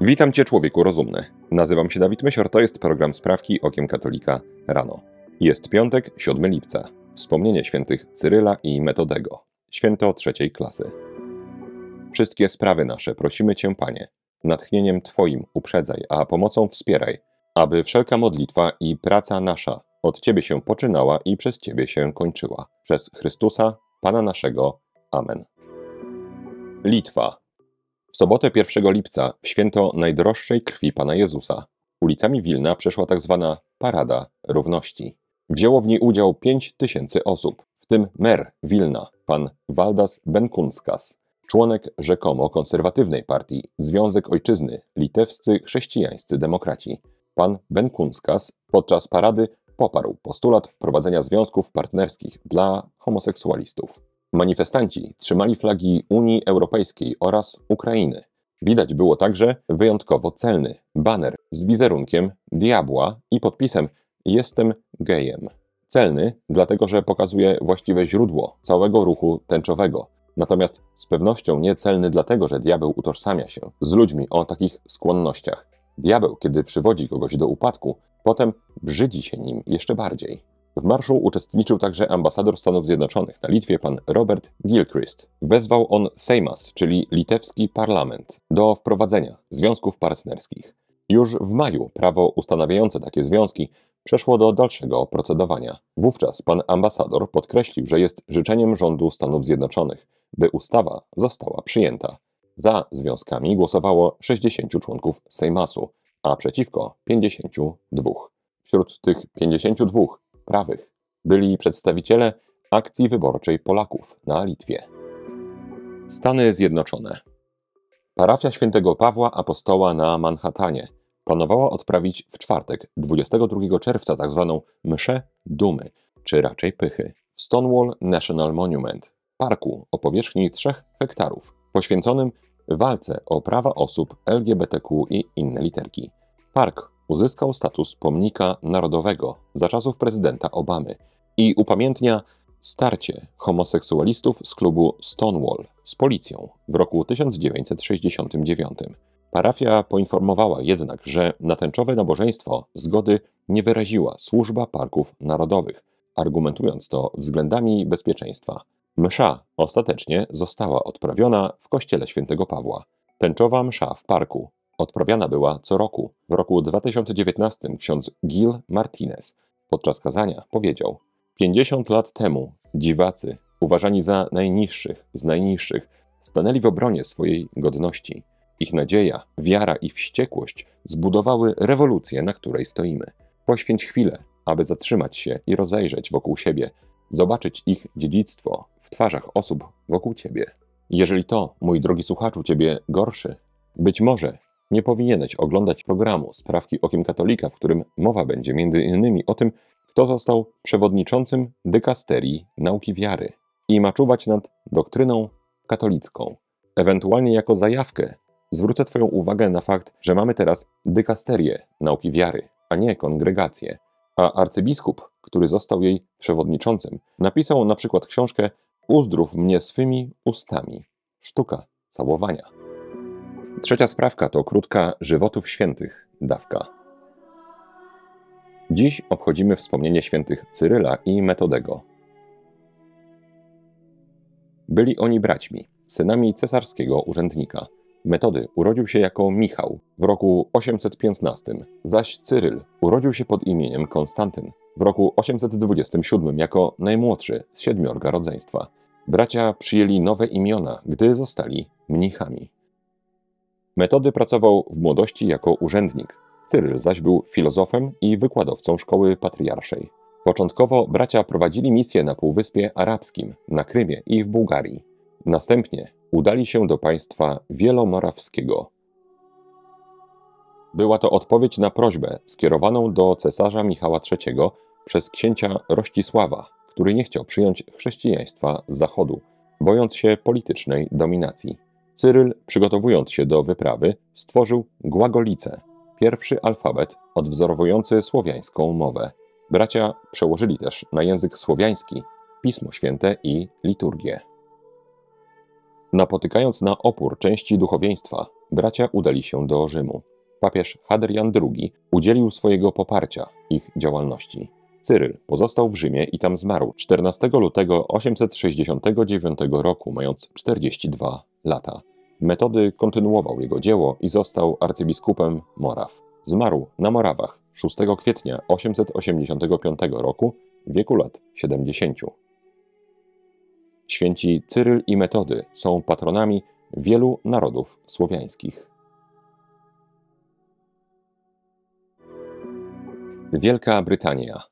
Witam Cię, człowieku rozumny. Nazywam się Dawid Mysior, to jest program Sprawki Okiem Katolika rano. Jest piątek, 7 lipca. Wspomnienie świętych Cyryla i Metodego. Święto trzeciej klasy. Wszystkie sprawy nasze prosimy Cię, Panie. Natchnieniem Twoim uprzedzaj, a pomocą wspieraj, aby wszelka modlitwa i praca nasza od Ciebie się poczynała i przez Ciebie się kończyła. Przez Chrystusa, Pana naszego. Amen. Litwa. Sobotę 1 lipca, w święto najdroższej krwi Pana Jezusa, ulicami Wilna przeszła tak zwana Parada Równości. Wzięło w niej udział 5 tysięcy osób, w tym mer Wilna, pan Waldas Benkunskas, członek rzekomo konserwatywnej partii Związek Ojczyzny Litewscy Chrześcijańscy Demokraci. Pan Benkunskas podczas parady poparł postulat wprowadzenia związków partnerskich dla homoseksualistów. Manifestanci trzymali flagi Unii Europejskiej oraz Ukrainy. Widać było także wyjątkowo celny baner z wizerunkiem diabła i podpisem Jestem gejem. Celny, dlatego że pokazuje właściwe źródło całego ruchu tęczowego. Natomiast z pewnością nie celny dlatego, że diabeł utożsamia się z ludźmi o takich skłonnościach. Diabeł, kiedy przywodzi kogoś do upadku, potem brzydzi się nim jeszcze bardziej. W marszu uczestniczył także ambasador Stanów Zjednoczonych na Litwie, pan Robert Gilchrist. Wezwał on Sejmas, czyli litewski parlament, do wprowadzenia związków partnerskich. Już w maju prawo ustanawiające takie związki przeszło do dalszego procedowania. Wówczas pan ambasador podkreślił, że jest życzeniem rządu Stanów Zjednoczonych, by ustawa została przyjęta. Za związkami głosowało 60 członków Sejmasu, a przeciwko 52. Wśród tych 52 prawych byli przedstawiciele akcji wyborczej Polaków na Litwie. Stany Zjednoczone. Parafia świętego Pawła Apostoła na Manhattanie planowała odprawić w czwartek, 22 czerwca, tzw. Tak mszę dumy, czy raczej pychy, w Stonewall National Monument, parku o powierzchni 3 hektarów, poświęconym walce o prawa osób LGBTQ i inne literki. Park uzyskał status pomnika narodowego za czasów prezydenta Obamy i upamiętnia starcie homoseksualistów z klubu Stonewall z policją w roku 1969. Parafia poinformowała jednak, że na tęczowe nabożeństwo zgody nie wyraziła służba parków narodowych, argumentując to względami bezpieczeństwa. Msza ostatecznie została odprawiona w kościele świętego Pawła. Tęczowa msza w parku odprawiana była co roku. W roku 2019 ksiądz Gil Martinez podczas kazania powiedział: 50 lat temu dziwacy, uważani za najniższych z najniższych, stanęli w obronie swojej godności. Ich nadzieja, wiara i wściekłość zbudowały rewolucję, na której stoimy. Poświęć chwilę, aby zatrzymać się i rozejrzeć wokół siebie, zobaczyć ich dziedzictwo w twarzach osób wokół ciebie. Jeżeli to, mój drogi słuchaczu, ciebie gorszy, być może nie powinieneś oglądać programu Sprawki Okiem Katolika, w którym mowa będzie innymi o tym, kto został przewodniczącym dykasterii nauki wiary i ma czuwać nad doktryną katolicką, ewentualnie jako zajawkę Zwrócę Twoją uwagę na fakt, że mamy teraz dykasterię nauki wiary, a nie kongregację. A arcybiskup, który został jej przewodniczącym, napisał na przykład książkę Uzdrów mnie swymi ustami. Sztuka całowania. Trzecia sprawka to krótka żywotów świętych dawka. Dziś obchodzimy wspomnienie świętych Cyryla i Metodego. Byli oni braćmi, synami cesarskiego urzędnika – Metody urodził się jako Michał w roku 815, zaś Cyryl urodził się pod imieniem Konstantyn w roku 827 jako najmłodszy z siedmiorga rodzeństwa. Bracia przyjęli nowe imiona, gdy zostali mnichami. Metody pracował w młodości jako urzędnik. Cyryl zaś był filozofem i wykładowcą szkoły patriarszej. Początkowo bracia prowadzili misję na Półwyspie Arabskim, na Krymie i w Bułgarii. Następnie udali się do państwa wielomorawskiego. Była to odpowiedź na prośbę skierowaną do cesarza Michała III przez księcia Rościsława, który nie chciał przyjąć chrześcijaństwa z zachodu, bojąc się politycznej dominacji. Cyryl, przygotowując się do wyprawy, stworzył głagolicę, pierwszy alfabet odwzorowujący słowiańską mowę. Bracia przełożyli też na język słowiański Pismo Święte i liturgię. Napotykając na opór części duchowieństwa, bracia udali się do Rzymu. Papież Hadrian II udzielił swojego poparcia ich działalności. Cyryl pozostał w Rzymie i tam zmarł 14 lutego 869 roku, mając 42 lata. Metody kontynuował jego dzieło i został arcybiskupem Moraw. Zmarł na Morawach 6 kwietnia 885 roku w wieku lat 70. Święci Cyryl i Metody są patronami wielu narodów słowiańskich. Wielka Brytania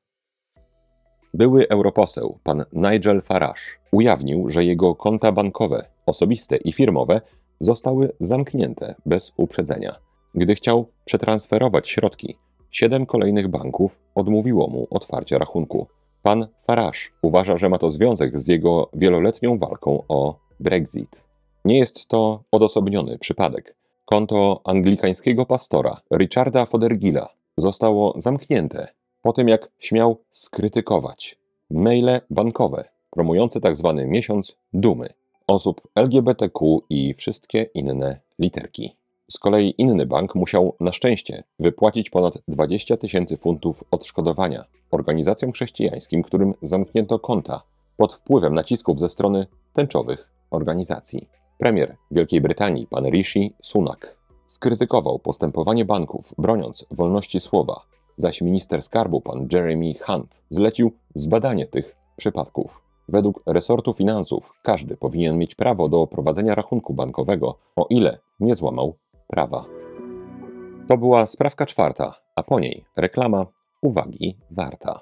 Były europoseł, pan Nigel Farage, ujawnił, że jego konta bankowe, osobiste i firmowe zostały zamknięte bez uprzedzenia. Gdy chciał przetransferować środki, siedem kolejnych banków odmówiło mu otwarcia rachunku. Pan Farage uważa, że ma to związek z jego wieloletnią walką o Brexit. Nie jest to odosobniony przypadek. Konto anglikańskiego pastora Richarda Fothergilla zostało zamknięte po tym, jak śmiał skrytykować maile bankowe promujące tzw. Tak miesiąc dumy osób LGBTQ i wszystkie inne literki. Z kolei inny bank musiał na szczęście wypłacić ponad 20 tysięcy funtów odszkodowania organizacjom chrześcijańskim, którym zamknięto konta pod wpływem nacisków ze strony tęczowych organizacji. Premier Wielkiej Brytanii, pan Rishi Sunak, skrytykował postępowanie banków, broniąc wolności słowa, zaś minister skarbu, pan Jeremy Hunt, zlecił zbadanie tych przypadków. Według resortu finansów każdy powinien mieć prawo do prowadzenia rachunku bankowego, o ile nie złamał prawa. To była sprawka czwarta, a po niej reklama uwagi warta.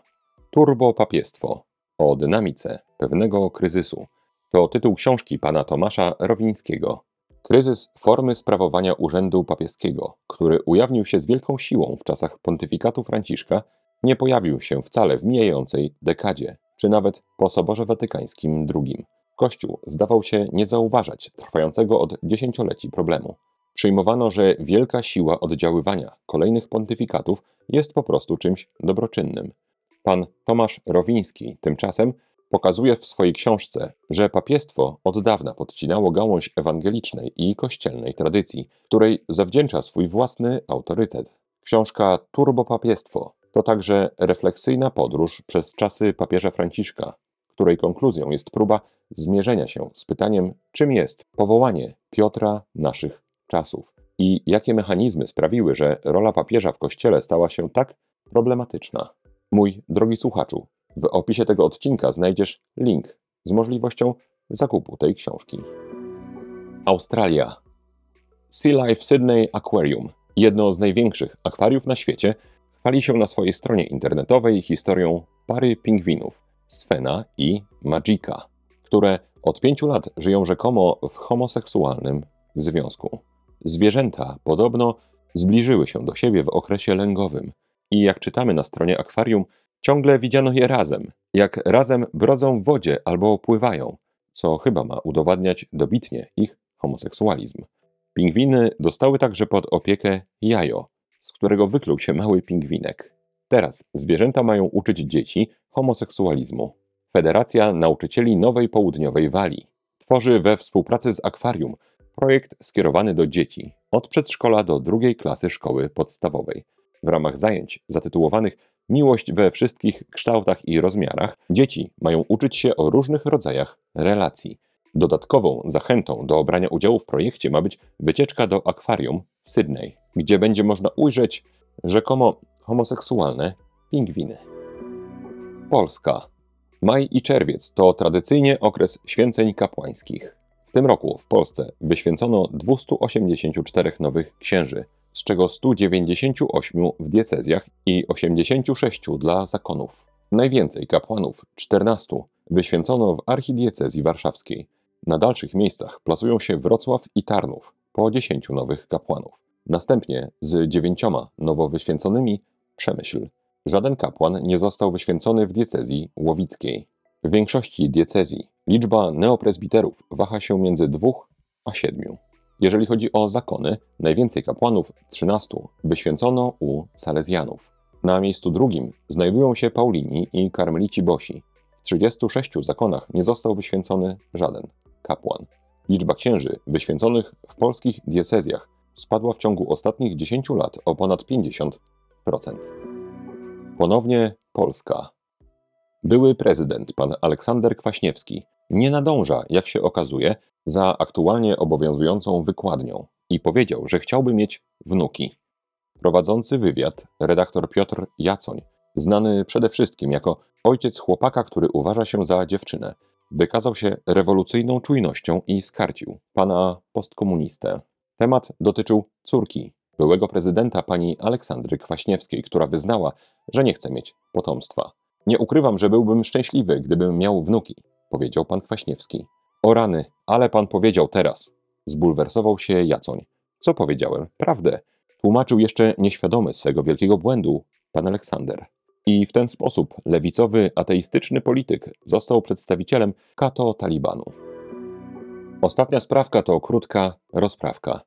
Turbopapiestwo o dynamice pewnego kryzysu to tytuł książki pana Tomasza Rowińskiego. Kryzys formy sprawowania urzędu papieskiego, który ujawnił się z wielką siłą w czasach pontyfikatu Franciszka, nie pojawił się wcale w mijającej dekadzie, czy nawet po Soborze Watykańskim II. Kościół zdawał się nie zauważać trwającego od dziesięcioleci problemu. Przyjmowano, że wielka siła oddziaływania kolejnych pontyfikatów jest po prostu czymś dobroczynnym. Pan Tomasz Rowiński tymczasem pokazuje w swojej książce, że papiestwo od dawna podcinało gałąź ewangelicznej i kościelnej tradycji, której zawdzięcza swój własny autorytet. Książka Turbopapiestwo to także refleksyjna podróż przez czasy papieża Franciszka, której konkluzją jest próba zmierzenia się z pytaniem, czym jest powołanie Piotra naszych czasów i jakie mechanizmy sprawiły, że rola papieża w kościele stała się tak problematyczna. Mój drogi słuchaczu, w opisie tego odcinka znajdziesz link z możliwością zakupu tej książki. Australia. Sea Life Sydney Aquarium, jedno z największych akwariów na świecie, chwali się na swojej stronie internetowej historią pary pingwinów Svena i Magika, które od pięciu lat żyją rzekomo w homoseksualnym związku. Zwierzęta podobno zbliżyły się do siebie w okresie lęgowym i jak czytamy na stronie akwarium, ciągle widziano je razem, jak razem brodzą w wodzie albo pływają, co chyba ma udowadniać dobitnie ich homoseksualizm. Pingwiny dostały także pod opiekę jajo, z którego wykluł się mały pingwinek. Teraz zwierzęta mają uczyć dzieci homoseksualizmu. Federacja Nauczycieli Nowej Południowej Walii tworzy we współpracy z akwarium projekt skierowany do dzieci od przedszkola do drugiej klasy szkoły podstawowej. W ramach zajęć zatytułowanych Miłość we wszystkich kształtach i rozmiarach, dzieci mają uczyć się o różnych rodzajach relacji. Dodatkową zachętą do obrania udziału w projekcie ma być wycieczka do akwarium w Sydney, gdzie będzie można ujrzeć rzekomo homoseksualne pingwiny. Polska. Maj i czerwiec to tradycyjnie okres święceń kapłańskich. W tym roku w Polsce wyświęcono 284 nowych księży, z czego 198 w diecezjach i 86 dla zakonów. Najwięcej kapłanów, 14, wyświęcono w archidiecezji warszawskiej. Na dalszych miejscach plasują się Wrocław i Tarnów, po 10 nowych kapłanów. Następnie z dziewięcioma nowo wyświęconymi Przemyśl. Żaden kapłan nie został wyświęcony w diecezji łowickiej. W większości diecezji liczba neopresbiterów waha się między dwóch a siedmiu. Jeżeli chodzi o zakony, najwięcej kapłanów 13 wyświęcono u Salezjanów. Na miejscu drugim znajdują się Paulini i Karmelici Bosi. W 36 zakonach nie został wyświęcony żaden kapłan. Liczba księży wyświęconych w polskich diecezjach spadła w ciągu ostatnich 10 lat o ponad 50%. Ponownie Polska. Były prezydent, pan Aleksander Kwaśniewski, nie nadąża, jak się okazuje, za aktualnie obowiązującą wykładnią i powiedział, że chciałby mieć wnuki. Prowadzący wywiad, redaktor Piotr Jacoń, znany przede wszystkim jako ojciec chłopaka, który uważa się za dziewczynę, wykazał się rewolucyjną czujnością i skarcił pana postkomunistę. Temat dotyczył córki byłego prezydenta pani Aleksandry Kwaśniewskiej, która wyznała, że nie chce mieć potomstwa. Nie ukrywam, że byłbym szczęśliwy, gdybym miał wnuki, powiedział pan Kwaśniewski. O rany, ale pan powiedział teraz. Zbulwersował się Jacoń. Co powiedziałem? Prawdę. Tłumaczył jeszcze nieświadomy swego wielkiego błędu pan Aleksander. I w ten sposób lewicowy, ateistyczny polityk został przedstawicielem kato-talibanu. Ostatnia sprawka to krótka rozprawka.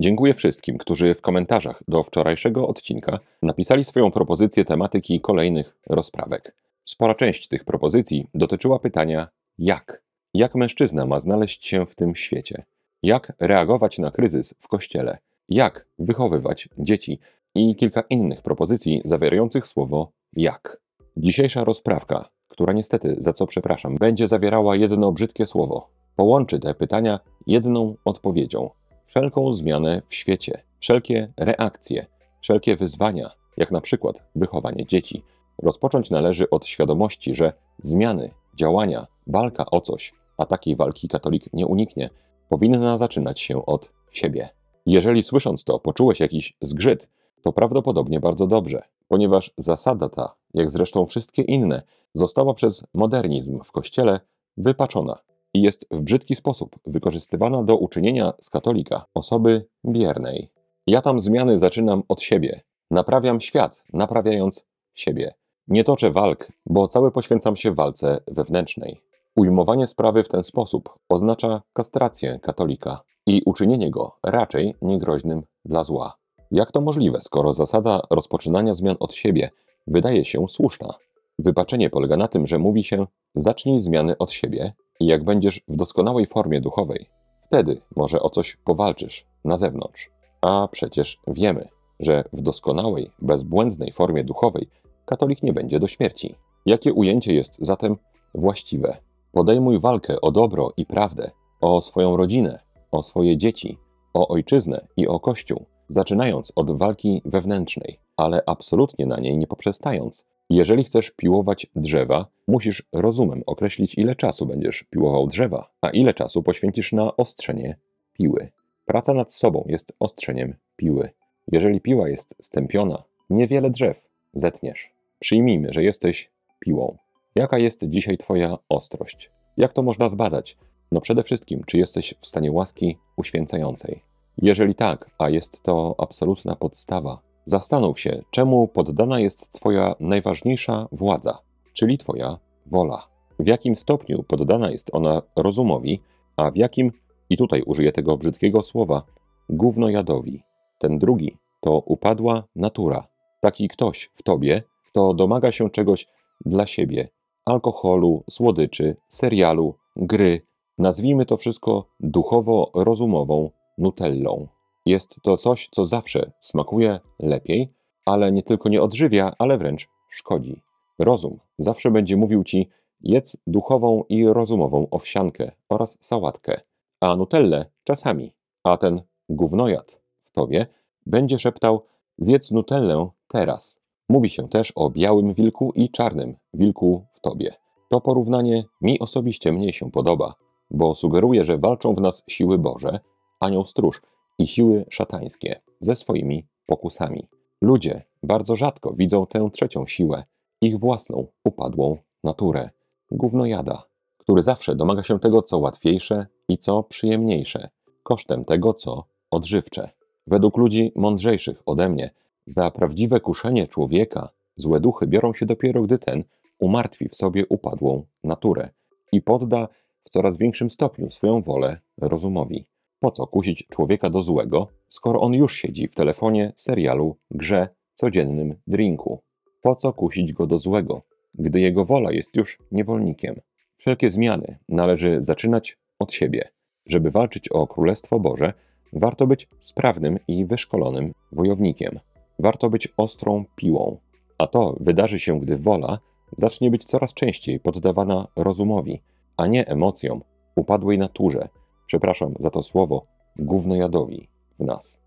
Dziękuję wszystkim, którzy w komentarzach do wczorajszego odcinka napisali swoją propozycję tematyki kolejnych rozprawek. Spora część tych propozycji dotyczyła pytania jak? Jak mężczyzna ma znaleźć się w tym świecie? Jak reagować na kryzys w kościele? Jak wychowywać dzieci? I kilka innych propozycji zawierających słowo jak. Dzisiejsza rozprawka, która niestety, za co przepraszam, będzie zawierała jedno brzydkie słowo, połączy te pytania jedną odpowiedzią. Wszelką zmianę w świecie, wszelkie reakcje, wszelkie wyzwania, jak na przykład wychowanie dzieci, rozpocząć należy od świadomości, że zmiany, działania, walka o coś, a takiej walki katolik nie uniknie, powinna zaczynać się od siebie. Jeżeli słysząc to poczułeś jakiś zgrzyt, to prawdopodobnie bardzo dobrze, ponieważ zasada ta, jak zresztą wszystkie inne, została przez modernizm w Kościele wypaczona i jest w brzydki sposób wykorzystywana do uczynienia z katolika osoby biernej. Ja tam zmiany zaczynam od siebie. Naprawiam świat, naprawiając siebie. Nie toczę walk, bo cały poświęcam się walce wewnętrznej. Ujmowanie sprawy w ten sposób oznacza kastrację katolika i uczynienie go raczej niegroźnym dla zła. Jak to możliwe, skoro zasada rozpoczynania zmian od siebie wydaje się słuszna? Wybaczenie polega na tym, że mówi się: zacznij zmiany od siebie i jak będziesz w doskonałej formie duchowej, wtedy może o coś powalczysz na zewnątrz. A przecież wiemy, że w doskonałej, bezbłędnej formie duchowej katolik nie będzie do śmierci. Jakie ujęcie jest zatem właściwe? Podejmuj walkę o dobro i prawdę, o swoją rodzinę, o swoje dzieci, o ojczyznę i o Kościół, zaczynając od walki wewnętrznej, ale absolutnie na niej nie poprzestając, jeżeli chcesz piłować drzewa, musisz rozumem określić, ile czasu będziesz piłował drzewa, a ile czasu poświęcisz na ostrzenie piły. Praca nad sobą jest ostrzeniem piły. Jeżeli piła jest stępiona, niewiele drzew zetniesz. Przyjmijmy, że jesteś piłą. Jaka jest dzisiaj Twoja ostrość? Jak to można zbadać? No przede wszystkim, czy jesteś w stanie łaski uświęcającej. Jeżeli tak, a jest to absolutna podstawa, Zastanów się, czemu poddana jest Twoja najważniejsza władza, czyli Twoja wola. W jakim stopniu poddana jest ona rozumowi, a w jakim, i tutaj użyję tego brzydkiego słowa, gównojadowi. Ten drugi to upadła natura. Taki ktoś w Tobie, kto domaga się czegoś dla siebie alkoholu, słodyczy, serialu, gry. Nazwijmy to wszystko duchowo-rozumową nutellą. Jest to coś, co zawsze smakuje lepiej, ale nie tylko nie odżywia, ale wręcz szkodzi. Rozum zawsze będzie mówił ci: jedz duchową i rozumową owsiankę oraz sałatkę, a nutellę czasami, a ten gównojad w tobie będzie szeptał: zjedz nutellę teraz. Mówi się też o białym wilku i czarnym wilku w tobie. To porównanie mi osobiście mniej się podoba, bo sugeruje, że walczą w nas siły Boże, anioł stróż, i siły szatańskie ze swoimi pokusami. Ludzie bardzo rzadko widzą tę trzecią siłę, ich własną, upadłą naturę, gównojada, który zawsze domaga się tego, co łatwiejsze i co przyjemniejsze, kosztem tego, co odżywcze. Według ludzi mądrzejszych ode mnie, za prawdziwe kuszenie człowieka złe duchy biorą się dopiero, gdy ten umartwi w sobie upadłą naturę i podda w coraz większym stopniu swoją wolę rozumowi. Po co kusić człowieka do złego, skoro on już siedzi w telefonie, serialu, grze, codziennym drinku? Po co kusić go do złego, gdy jego wola jest już niewolnikiem? Wszelkie zmiany należy zaczynać od siebie. Żeby walczyć o Królestwo Boże, warto być sprawnym i wyszkolonym wojownikiem. Warto być ostrą piłą. A to wydarzy się, gdy wola zacznie być coraz częściej poddawana rozumowi, a nie emocjom, upadłej naturze, przepraszam za to słowo, gównojadowi w nas.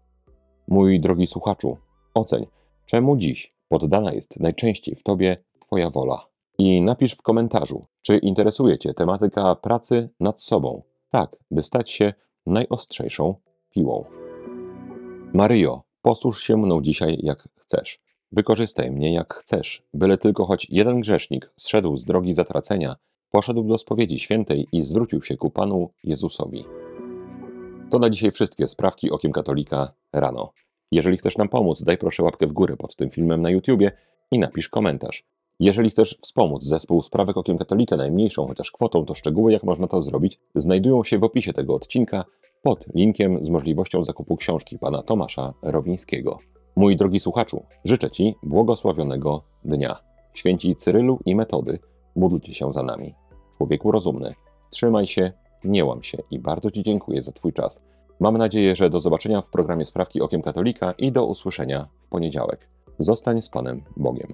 Mój drogi słuchaczu, oceń, czemu dziś poddana jest najczęściej w tobie Twoja wola. I napisz w komentarzu, czy interesuje Cię tematyka pracy nad sobą, tak by stać się najostrzejszą piłą. Maryjo, posłuż się mną dzisiaj jak chcesz. Wykorzystaj mnie jak chcesz, byle tylko choć jeden grzesznik zszedł z drogi zatracenia, poszedł do spowiedzi świętej i zwrócił się ku Panu Jezusowi. To na dzisiaj wszystkie sprawki okiem katolika rano. Jeżeli chcesz nam pomóc, daj proszę łapkę w górę pod tym filmem na YouTubie i napisz komentarz. Jeżeli chcesz wspomóc zespół Sprawek Okiem Katolika najmniejszą chociaż kwotą, to szczegóły jak można to zrobić znajdują się w opisie tego odcinka pod linkiem z możliwością zakupu książki pana Tomasza Rowińskiego. Mój drogi słuchaczu, życzę Ci błogosławionego dnia. Święci Cyrylu i Metody, módlcie się za nami. Człowieku rozumny, trzymaj się, nie łam się i bardzo Ci dziękuję za Twój czas. Mam nadzieję, że do zobaczenia w programie Sprawki Okiem Katolika i do usłyszenia w poniedziałek. Zostań z Panem Bogiem.